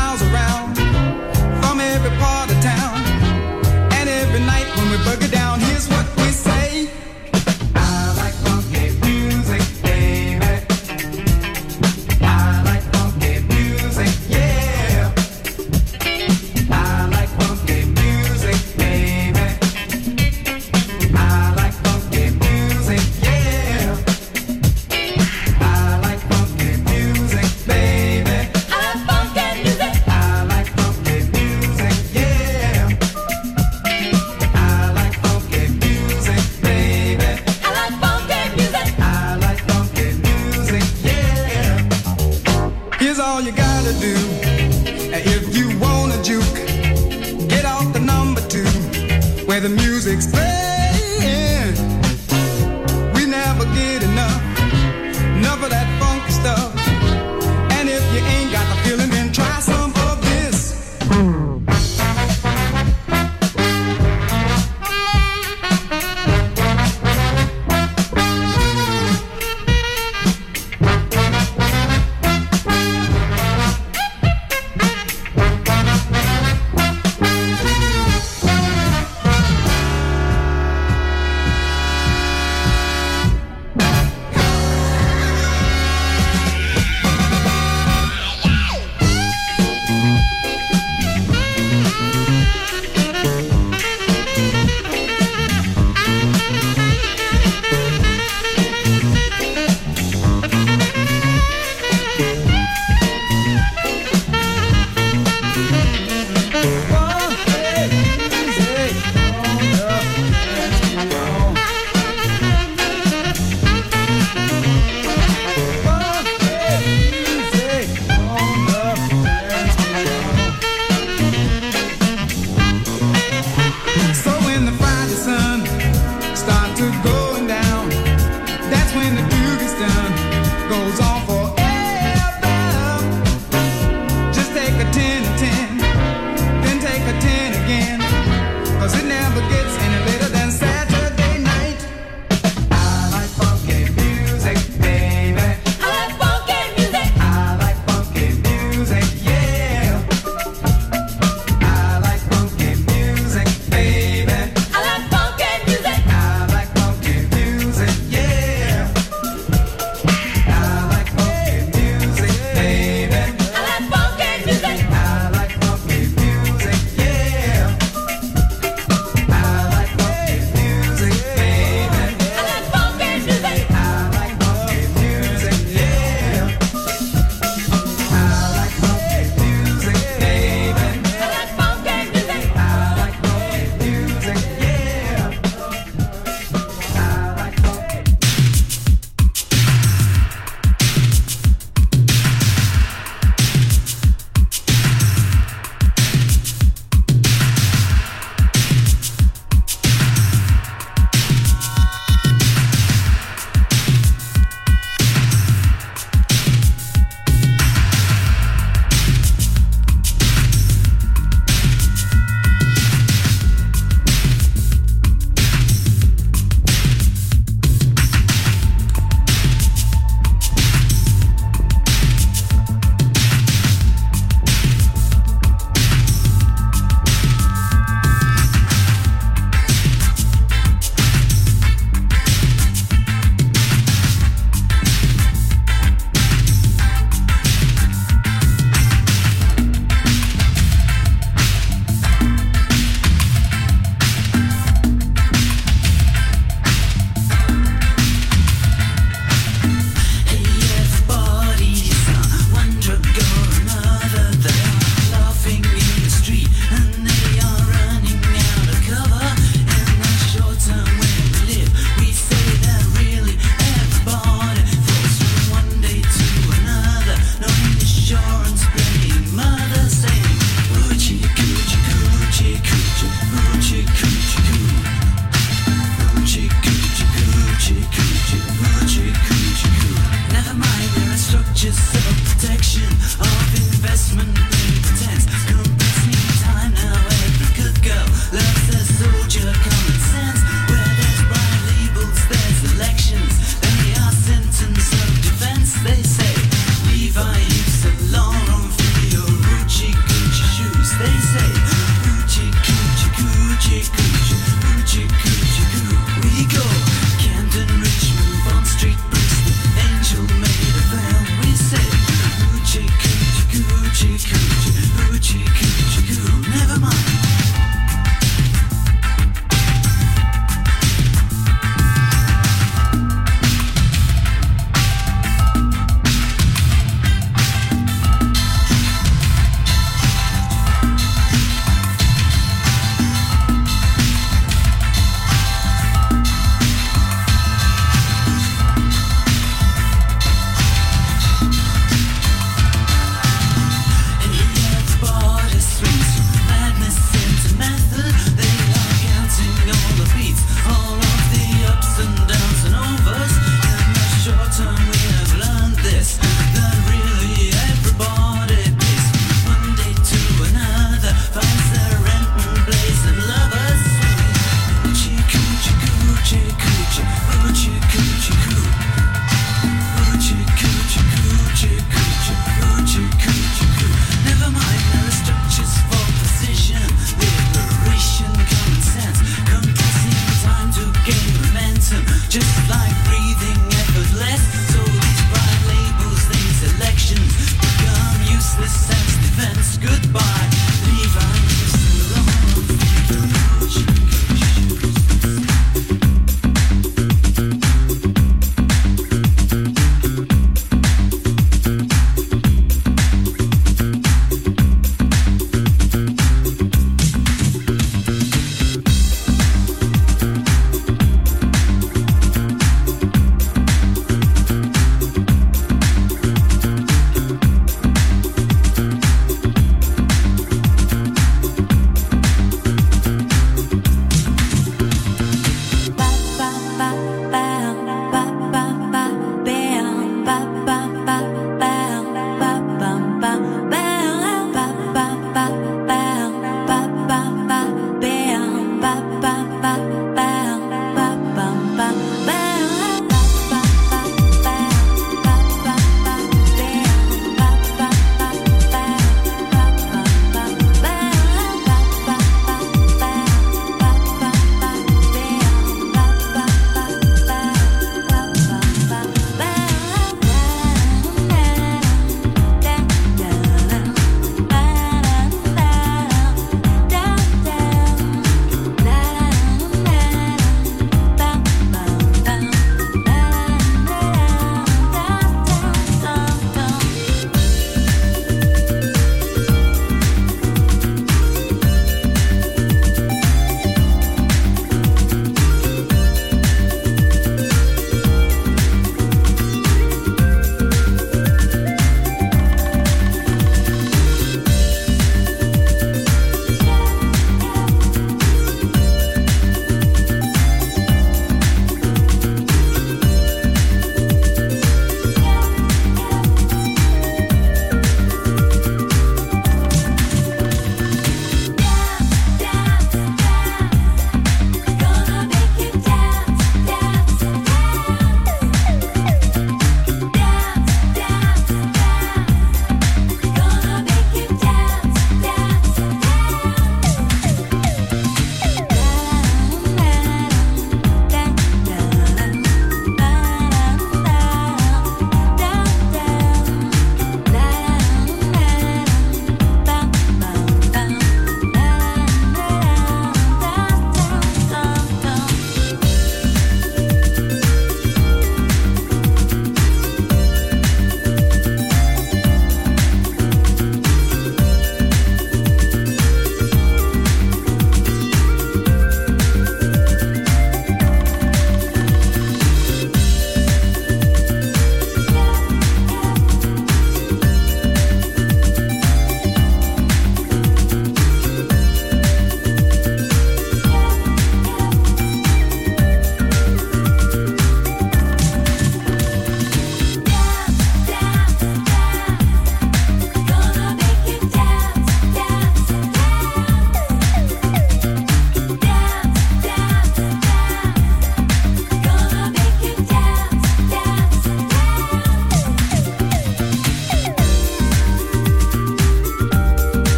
miles around.